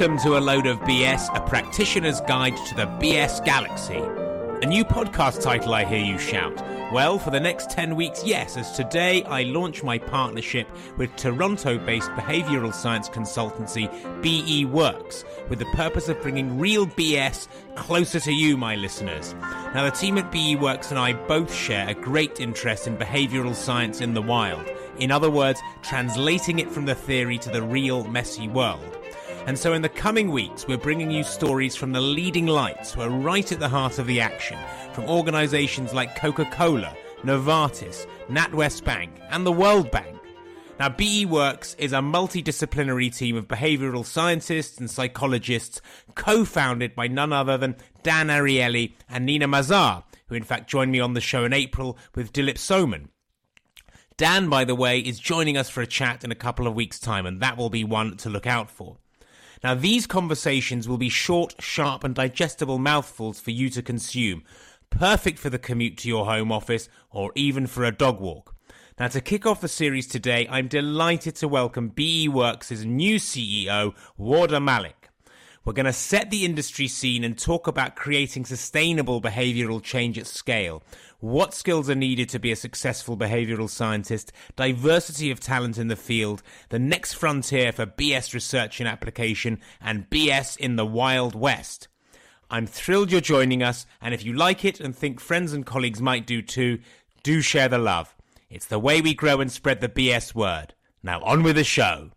Welcome to A Load of BS, a practitioner's guide to the BS galaxy. A new podcast title, I hear you shout. Well, for the next 10 weeks, yes, as today I launch my partnership with Toronto based behavioral science consultancy BE Works, with the purpose of bringing real BS closer to you, my listeners. Now, the team at BE Works and I both share a great interest in behavioral science in the wild. In other words, translating it from the theory to the real, messy world. And so, in the coming weeks, we're bringing you stories from the leading lights who are right at the heart of the action, from organizations like Coca Cola, Novartis, NatWest Bank, and the World Bank. Now, BE Works is a multidisciplinary team of behavioral scientists and psychologists, co founded by none other than Dan Ariely and Nina Mazar, who in fact joined me on the show in April with Dilip Soman. Dan, by the way, is joining us for a chat in a couple of weeks' time, and that will be one to look out for. Now, these conversations will be short, sharp, and digestible mouthfuls for you to consume, perfect for the commute to your home office or even for a dog walk. Now, to kick off the series today, I'm delighted to welcome BE Works' new CEO, Wardah Malik. We're going to set the industry scene and talk about creating sustainable behavioral change at scale. What skills are needed to be a successful behavioral scientist, diversity of talent in the field, the next frontier for BS research and application, and BS in the Wild West. I'm thrilled you're joining us, and if you like it and think friends and colleagues might do too, do share the love. It's the way we grow and spread the BS word. Now on with the show.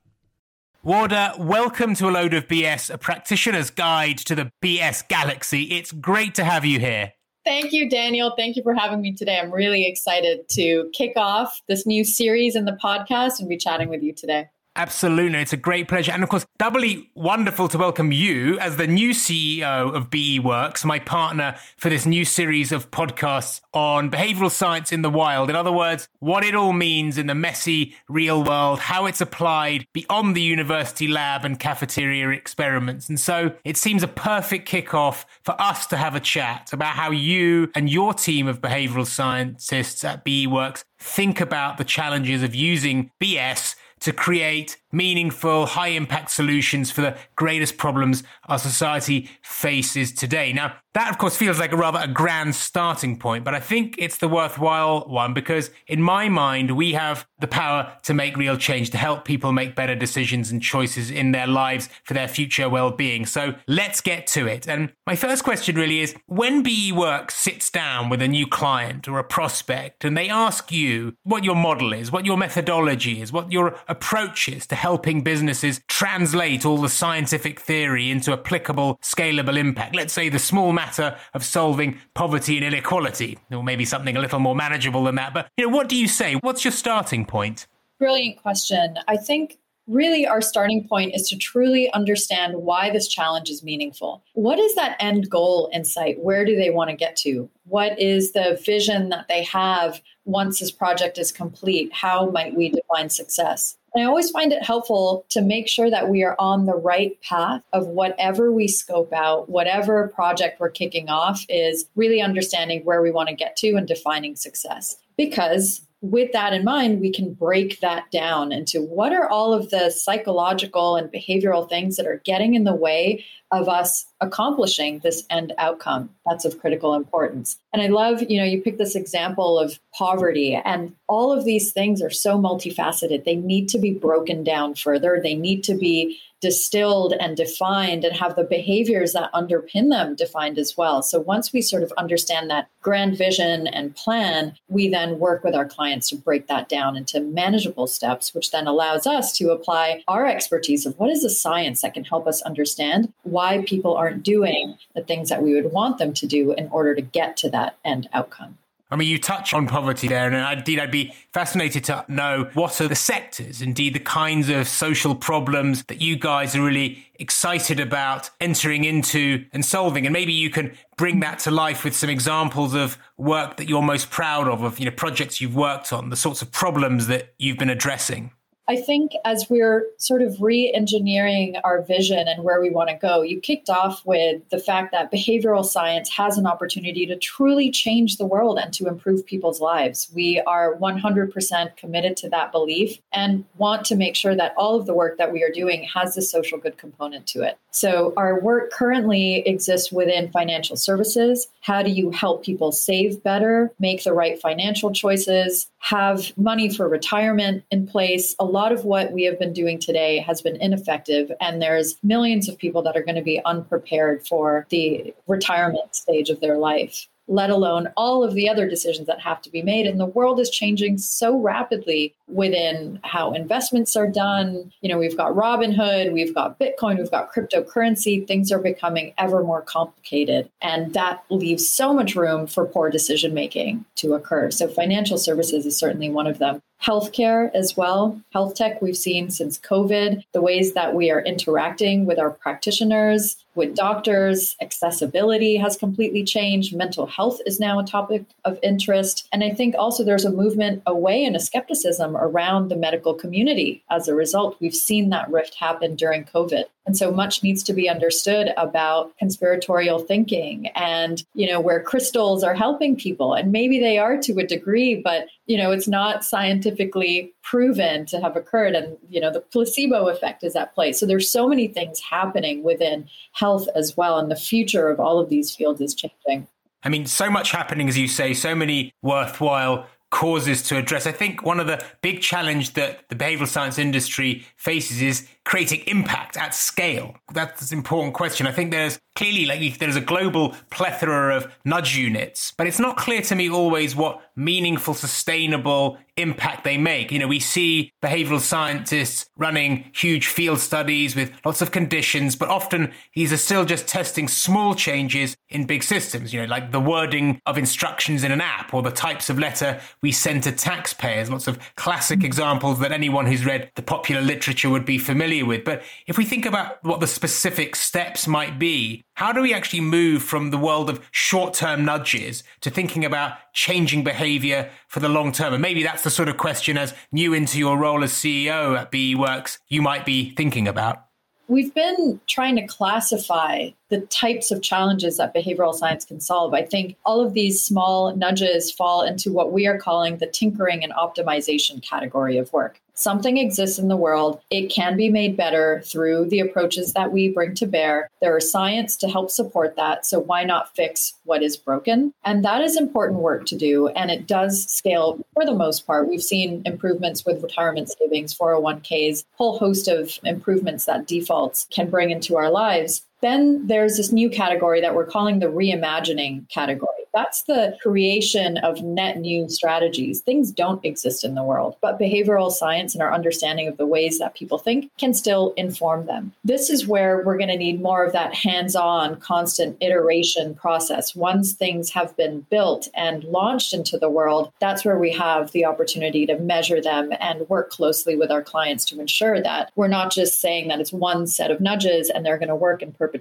Wardah, welcome to a load of BS, a practitioner's guide to the BS galaxy. It's great to have you here. Thank you, Daniel. Thank you for having me today. I'm really excited to kick off this new series in the podcast and be chatting with you today. Absolutely. It's a great pleasure. And of course, doubly wonderful to welcome you as the new CEO of BE Works, my partner for this new series of podcasts on behavioral science in the wild. In other words, what it all means in the messy real world, how it's applied beyond the university lab and cafeteria experiments. And so it seems a perfect kickoff for us to have a chat about how you and your team of behavioral scientists at BE Works think about the challenges of using BS to create meaningful, high impact solutions for the greatest problems our society faces today. Now, that of course feels like a rather a grand starting point, but I think it's the worthwhile one because in my mind, we have the power to make real change, to help people make better decisions and choices in their lives for their future well-being. So let's get to it. And my first question really is when BE Works sits down with a new client or a prospect and they ask you what your model is, what your methodology is, what your approach is to helping businesses translate all the scientific theory into applicable, scalable impact. Let's say the small matter of solving poverty and inequality, or maybe something a little more manageable than that. But, you know, what do you say? What's your starting point? Brilliant question. I think really our starting point is to truly understand why this challenge is meaningful. What is that end goal in sight? Where do they want to get to? What is the vision that they have once this project is complete? How might we define success? And I always find it helpful to make sure that we are on the right path of whatever we scope out, whatever project we're kicking off is really understanding where we want to get to and defining success. Because with that in mind, we can break that down into what are all of the psychological and behavioral things that are getting in the way of us accomplishing this end outcome that's of critical importance. And I love, you know, you pick this example of poverty, and all of these things are so multifaceted. They need to be broken down further, they need to be distilled and defined and have the behaviors that underpin them defined as well. So once we sort of understand that grand vision and plan, we then work with our clients to break that down into manageable steps, which then allows us to apply our expertise of what is the science that can help us understand why people aren't doing the things that we would want them to do in order to get to that end outcome. I mean, you touch on poverty there, and indeed, I'd be fascinated to know what are the sectors, indeed, the kinds of social problems that you guys are really excited about entering into and solving. And maybe you can bring that to life with some examples of work that you're most proud of, of you know projects you've worked on, the sorts of problems that you've been addressing. I think as we're sort of re engineering our vision and where we want to go, you kicked off with the fact that behavioral science has an opportunity to truly change the world and to improve people's lives. We are 100% committed to that belief and want to make sure that all of the work that we are doing has the social good component to it. So, our work currently exists within financial services. How do you help people save better, make the right financial choices, have money for retirement in place? A lot of what we have been doing today has been ineffective, and there's millions of people that are going to be unprepared for the retirement stage of their life let alone all of the other decisions that have to be made. And the world is changing so rapidly within how investments are done. You know, we've got Robinhood, we've got Bitcoin, we've got cryptocurrency. Things are becoming ever more complicated. And that leaves so much room for poor decision making to occur. So financial services is certainly one of them healthcare as well. Health tech, we've seen since COVID, the ways that we are interacting with our practitioners, with doctors, accessibility has completely changed. Mental health is now a topic of interest. And I think also there's a movement away and a skepticism around the medical community. As a result, we've seen that rift happen during COVID. And so much needs to be understood about conspiratorial thinking and, you know, where crystals are helping people. And maybe they are to a degree, but, you know, it's not scientifically proven to have occurred. And, you know, the placebo effect is at play. So there's so many things happening within health as well. And the future of all of these fields is changing. I mean, so much happening, as you say, so many worthwhile causes to address. I think one of the big challenge that the behavioral science industry faces is creating impact at scale. That's an important question. I think there's clearly like there's a global plethora of nudge units, but it's not clear to me always what meaningful, sustainable impact they make. You know, we see behavioral scientists running huge field studies with lots of conditions, but often these are still just testing small changes in big systems, you know, like the wording of instructions in an app or the types of letter we send to taxpayers. Lots of classic mm. examples that anyone who's read the popular literature would be familiar with. But if we think about what the specific steps might be, how do we actually move from the world of short term nudges to thinking about changing behavior for the long term? And maybe that's the sort of question as new into your role as CEO at BE Works you might be thinking about. We've been trying to classify the types of challenges that behavioral science can solve. I think all of these small nudges fall into what we are calling the tinkering and optimization category of work. Something exists in the world. It can be made better through the approaches that we bring to bear. There is science to help support that. So why not fix what is broken? And that is important work to do. And it does scale for the most part. We've seen improvements with retirement savings, 401ks, whole host of improvements that defaults can bring into our lives. Then there's this new category that we're calling the reimagining category. That's the creation of net new strategies. Things don't exist in the world, but behavioral science and our understanding of the ways that people think can still inform them. This is where we're going to need more of that hands on, constant iteration process. Once things have been built and launched into the world, that's where we have the opportunity to measure them and work closely with our clients to ensure that we're not just saying that it's one set of nudges and they're going to work in perpetuity.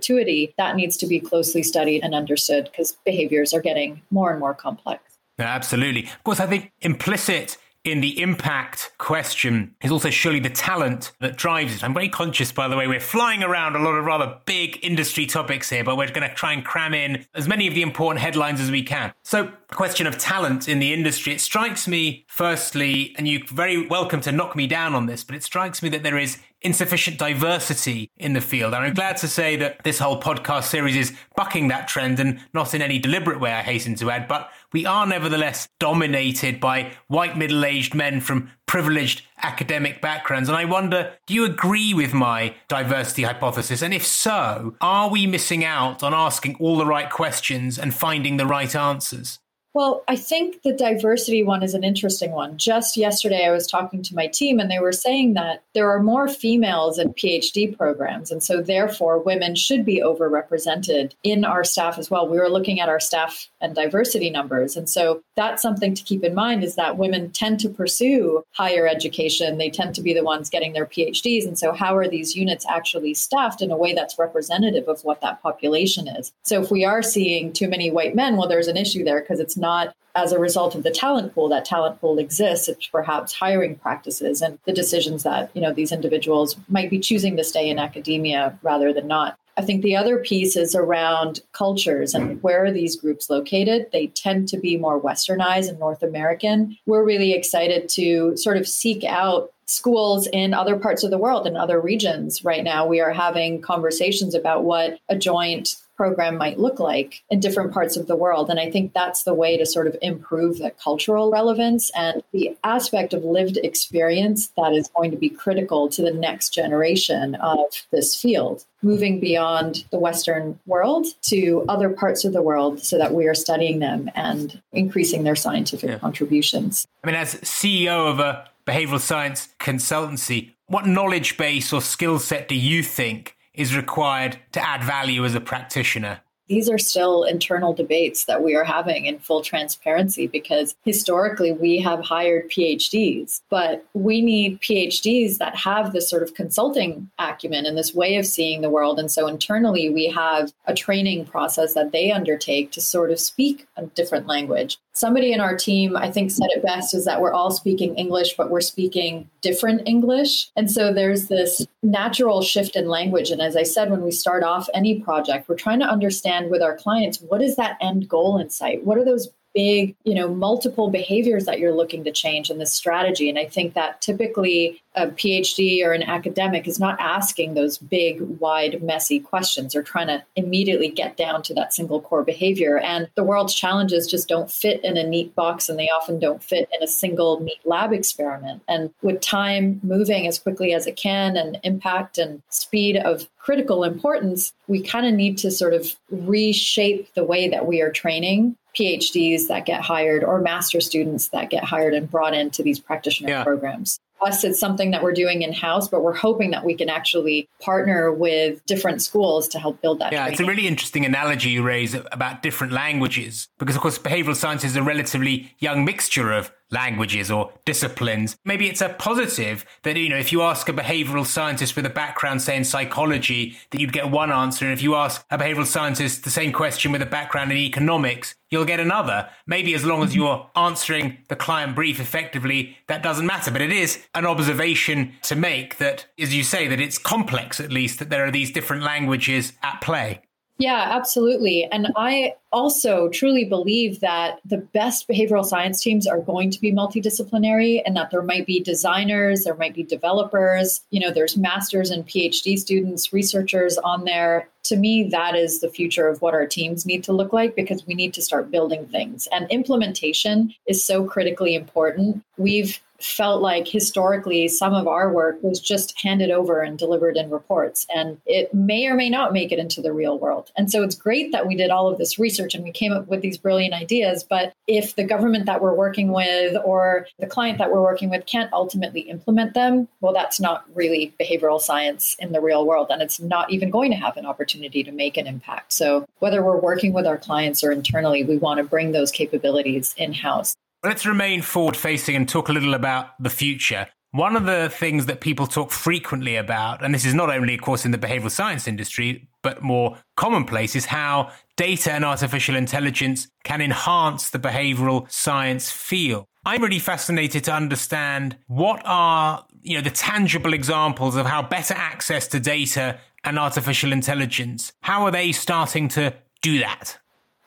That needs to be closely studied and understood because behaviors are getting getting more and more complex. absolutely. Of course, I think implicit in the impact question is also surely the talent that drives it. I'm very conscious, by the way, we're flying around a lot of rather big industry topics here, but we're going to try and cram in as many of the important headlines as we can. So, question of talent in the industry, it strikes me, firstly, and you're very welcome to knock me down on this, but it strikes me that there is insufficient diversity in the field. And I'm glad to say that this whole podcast series is bucking that trend and not in any deliberate way, I hasten to add, but we are nevertheless dominated by white middle aged men from privileged academic backgrounds. And I wonder, do you agree with my diversity hypothesis? And if so, are we missing out on asking all the right questions and finding the right answers? Well, I think the diversity one is an interesting one. Just yesterday, I was talking to my team, and they were saying that there are more females in PhD programs. And so, therefore, women should be overrepresented in our staff as well. We were looking at our staff and diversity numbers. And so, that's something to keep in mind is that women tend to pursue higher education. They tend to be the ones getting their PhDs. And so, how are these units actually staffed in a way that's representative of what that population is? So, if we are seeing too many white men, well, there's an issue there because it's not as a result of the talent pool that talent pool exists it's perhaps hiring practices and the decisions that you know these individuals might be choosing to stay in academia rather than not I think the other piece is around cultures and where are these groups located? They tend to be more westernized and North American. We're really excited to sort of seek out schools in other parts of the world in other regions right now we are having conversations about what a joint program might look like in different parts of the world. And I think that's the way to sort of improve the cultural relevance and the aspect of lived experience that is going to be critical to the next generation of this field. Moving beyond the Western world to other parts of the world so that we are studying them and increasing their scientific yeah. contributions. I mean, as CEO of a behavioral science consultancy, what knowledge base or skill set do you think is required to add value as a practitioner? these are still internal debates that we are having in full transparency because historically we have hired PhDs, but we need PhDs that have this sort of consulting acumen and this way of seeing the world. And so internally, we have a training process that they undertake to sort of speak a different language. Somebody in our team, I think, said it best is that we're all speaking English, but we're speaking different English. And so there's this natural shift in language. And as I said, when we start off any project, we're trying to understand with our clients what is that end goal in sight? What are those big, you know, multiple behaviors that you're looking to change in this strategy. And I think that typically a PhD or an academic is not asking those big, wide, messy questions. They're trying to immediately get down to that single core behavior. And the world's challenges just don't fit in a neat box and they often don't fit in a single neat lab experiment. And with time moving as quickly as it can and impact and speed of critical importance, we kind of need to sort of reshape the way that we are training PhDs that get hired or master students that get hired and brought into these practitioner yeah. programs us, it's something that we're doing in house, but we're hoping that we can actually partner with different schools to help build that. Yeah, training. it's a really interesting analogy you raise about different languages because, of course, behavioral science is a relatively young mixture of languages or disciplines. Maybe it's a positive that, you know, if you ask a behavioral scientist with a background, say in psychology, that you'd get one answer. And if you ask a behavioral scientist the same question with a background in economics, you'll get another. Maybe as long as mm-hmm. you're answering the client brief effectively, that doesn't matter. But it is an observation to make that, as you say, that it's complex at least, that there are these different languages at play. Yeah, absolutely. And I also truly believe that the best behavioral science teams are going to be multidisciplinary and that there might be designers, there might be developers, you know, there's masters and PhD students, researchers on there. To me, that is the future of what our teams need to look like because we need to start building things. And implementation is so critically important. We've felt like historically some of our work was just handed over and delivered in reports and it may or may not make it into the real world. And so it's great that we did all of this research and we came up with these brilliant ideas, but if the government that we're working with or the client that we're working with can't ultimately implement them, well that's not really behavioral science in the real world and it's not even going to have an opportunity to make an impact. So whether we're working with our clients or internally, we want to bring those capabilities in-house. Let's remain forward facing and talk a little about the future. One of the things that people talk frequently about, and this is not only, of course, in the behavioral science industry, but more commonplace, is how data and artificial intelligence can enhance the behavioral science field. I'm really fascinated to understand what are you know the tangible examples of how better access to data and artificial intelligence how are they starting to do that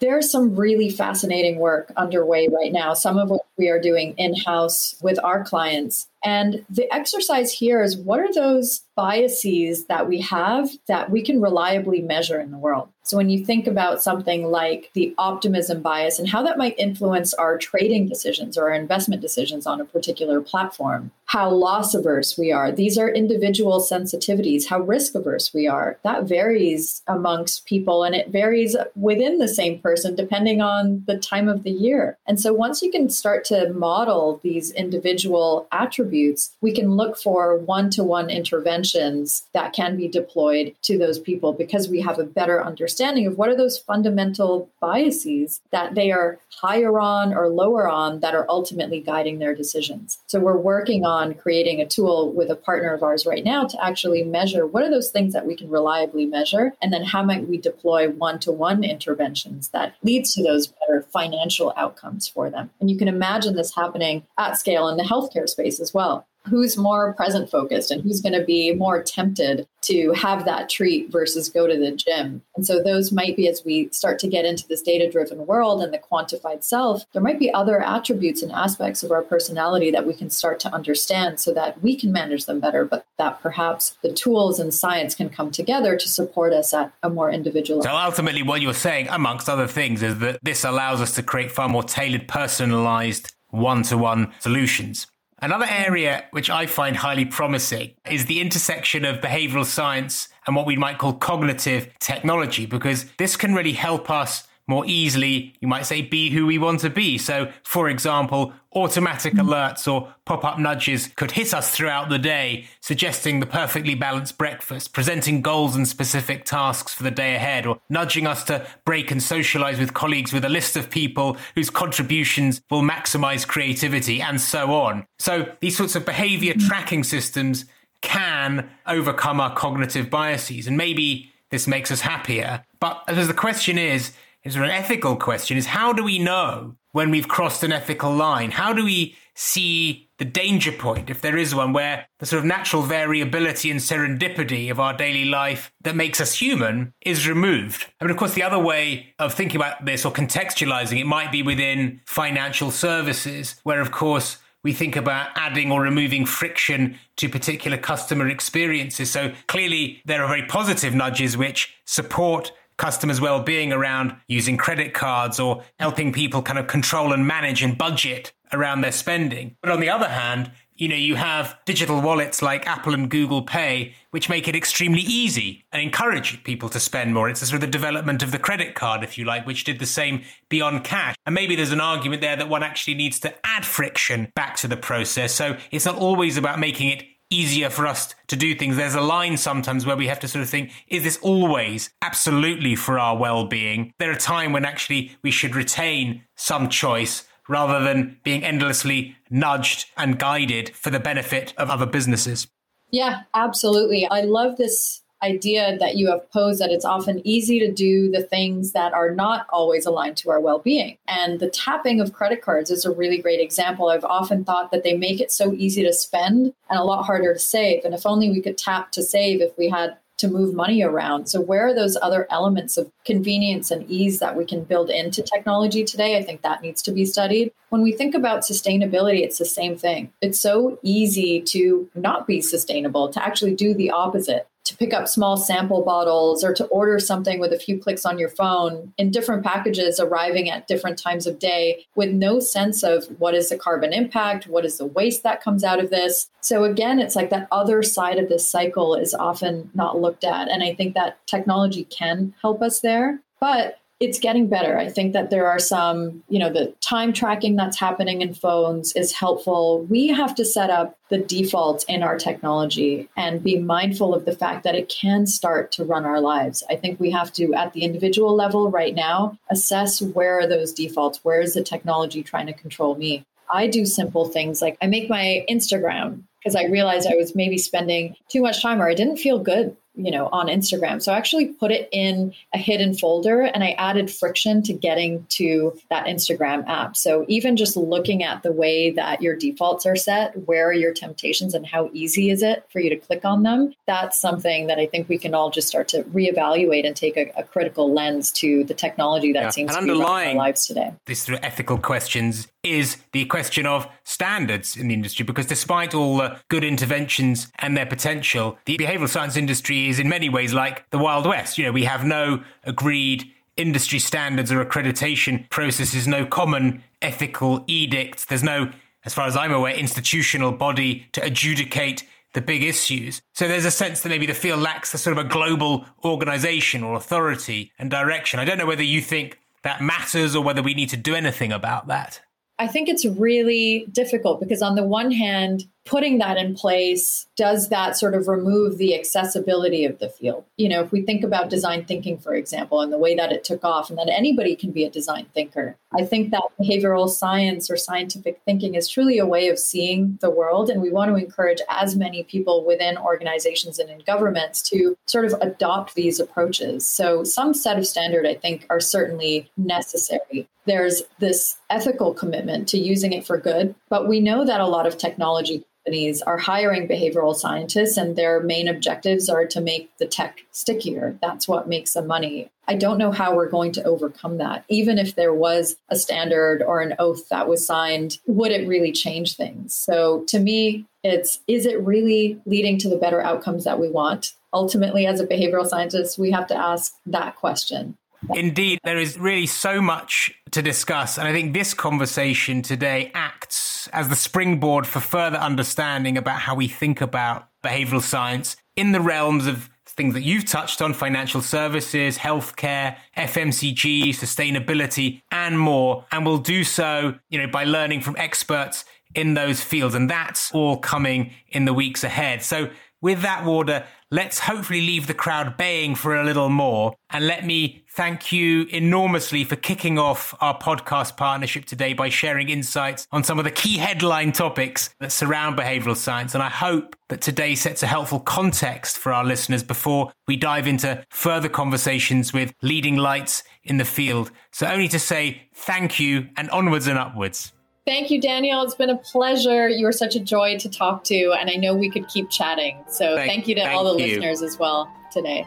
there's some really fascinating work underway right now, some of what we are doing in house with our clients. And the exercise here is what are those biases that we have that we can reliably measure in the world? So when you think about something like the optimism bias and how that might influence our trading decisions or our investment decisions on a particular platform, how loss averse we are, these are individual sensitivities, how risk averse we are, that varies amongst people and it varies within the same person depending on the time of the year. And so once you can start to model these individual attributes, attributes, we can look for one to one interventions that can be deployed to those people because we have a better understanding of what are those fundamental biases that they are higher on or lower on that are ultimately guiding their decisions. So we're working on creating a tool with a partner of ours right now to actually measure what are those things that we can reliably measure and then how might we deploy one to one interventions that leads to those better financial outcomes for them. And you can imagine this happening at scale in the healthcare space as well who's more present focused and who's going to be more tempted to have that treat versus go to the gym. And so those might be as we start to get into this data driven world and the quantified self, there might be other attributes and aspects of our personality that we can start to understand so that we can manage them better, but that perhaps the tools and science can come together to support us at a more individual level. So ultimately what you're saying amongst other things is that this allows us to create far more tailored personalized one-to-one solutions. Another area which I find highly promising is the intersection of behavioral science and what we might call cognitive technology, because this can really help us more easily, you might say, be who we want to be. So, for example, automatic alerts or pop up nudges could hit us throughout the day, suggesting the perfectly balanced breakfast, presenting goals and specific tasks for the day ahead, or nudging us to break and socialize with colleagues with a list of people whose contributions will maximize creativity, and so on. So, these sorts of behavior hmm. tracking systems can overcome our cognitive biases, and maybe this makes us happier. But as the question is, is there an ethical question is how do we know when we've crossed an ethical line? How do we see the danger point, if there is one, where the sort of natural variability and serendipity of our daily life that makes us human is removed? I mean, of course, the other way of thinking about this or contextualizing it might be within financial services, where, of course, we think about adding or removing friction to particular customer experiences. So clearly, there are very positive nudges which support customers' well-being around using credit cards or helping people kind of control and manage and budget around their spending. But on the other hand, you know, you have digital wallets like Apple and Google Pay, which make it extremely easy and encourage people to spend more. It's sort of the development of the credit card, if you like, which did the same beyond cash. And maybe there's an argument there that one actually needs to add friction back to the process. So it's not always about making it easier for us to do things. There's a line sometimes where we have to sort of think, is this always absolutely for our well being? There are times when actually we should retain some choice rather than being endlessly nudged and guided for the benefit of other businesses. Yeah, absolutely. I love this idea that you have posed that it's often easy to do the things that are not always aligned to our well being. And the tapping of credit cards is a really great example. I've often thought that they make it so easy to spend and a lot harder to save. And if only we could tap to save if we had to move money around. So, where are those other elements of convenience and ease that we can build into technology today? I think that needs to be studied. When we think about sustainability, it's the same thing. It's so easy to not be sustainable, to actually do the opposite to pick up small sample bottles or to order something with a few clicks on your phone in different packages arriving at different times of day with no sense of what is the carbon impact, what is the waste that comes out of this. So again, it's like that other side of this cycle is often not looked at. And I think that technology can help us there. But it's getting better. I think that there are some, you know, the time tracking that's happening in phones is helpful. We have to set up the defaults in our technology and be mindful of the fact that it can start to run our lives. I think we have to, at the individual level right now, assess where are those defaults? Where is the technology trying to control me? I do simple things like I make my Instagram because I realized I was maybe spending too much time or I didn't feel good you know on instagram. So i actually put it in a hidden folder and i added friction to getting to that instagram app. So even just looking at the way that your defaults are set where are your temptations and how easy is it for you to click on them that's something that i think we can all just start to reevaluate and take a, a critical lens to the technology that yeah. seems and to be running our lives today. these sort of ethical questions is the question of standards in the industry because despite all the good interventions and their potential the behavioral science industry is in many ways like the Wild West. You know, we have no agreed industry standards or accreditation processes, no common ethical edicts. There's no, as far as I'm aware, institutional body to adjudicate the big issues. So there's a sense that maybe the field lacks a sort of a global organization or authority and direction. I don't know whether you think that matters or whether we need to do anything about that. I think it's really difficult because, on the one hand, putting that in place, does that sort of remove the accessibility of the field? You know, if we think about design thinking, for example, and the way that it took off, and that anybody can be a design thinker, I think that behavioral science or scientific thinking is truly a way of seeing the world. And we want to encourage as many people within organizations and in governments to sort of adopt these approaches. So, some set of standard, I think, are certainly necessary there's this ethical commitment to using it for good. But we know that a lot of technology companies are hiring behavioral scientists and their main objectives are to make the tech stickier. That's what makes them money. I don't know how we're going to overcome that. Even if there was a standard or an oath that was signed, would it really change things? So to me, it's is it really leading to the better outcomes that we want? Ultimately, as a behavioral scientist, we have to ask that question. Indeed, there is really so much to discuss. And I think this conversation today acts as the springboard for further understanding about how we think about behavioral science in the realms of things that you've touched on financial services, healthcare, FMCG, sustainability, and more. And we'll do so, you know, by learning from experts in those fields. And that's all coming in the weeks ahead. So with that, Wardah, let's hopefully leave the crowd baying for a little more. And let me thank you enormously for kicking off our podcast partnership today by sharing insights on some of the key headline topics that surround behavioral science. And I hope that today sets a helpful context for our listeners before we dive into further conversations with leading lights in the field. So, only to say thank you and onwards and upwards. Thank you, Daniel. It's been a pleasure. You were such a joy to talk to, and I know we could keep chatting. So thank, thank you to thank all the you. listeners as well today.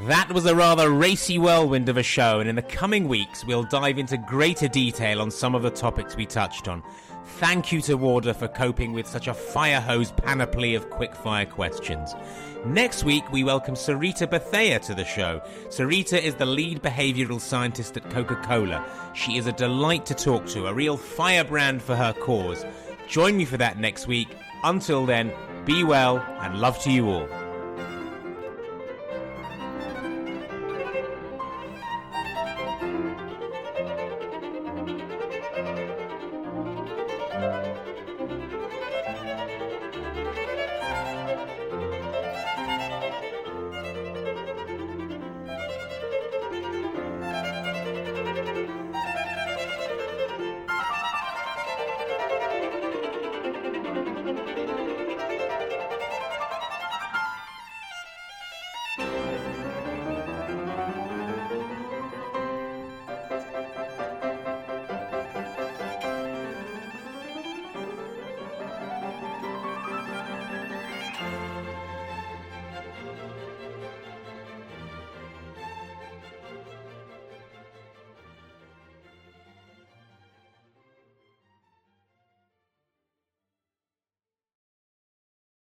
That was a rather racy whirlwind of a show, and in the coming weeks, we'll dive into greater detail on some of the topics we touched on. Thank you to Wardah for coping with such a fire hose panoply of quickfire questions. Next week, we welcome Sarita Bethea to the show. Sarita is the lead behavioral scientist at Coca Cola. She is a delight to talk to, a real firebrand for her cause. Join me for that next week. Until then, be well and love to you all.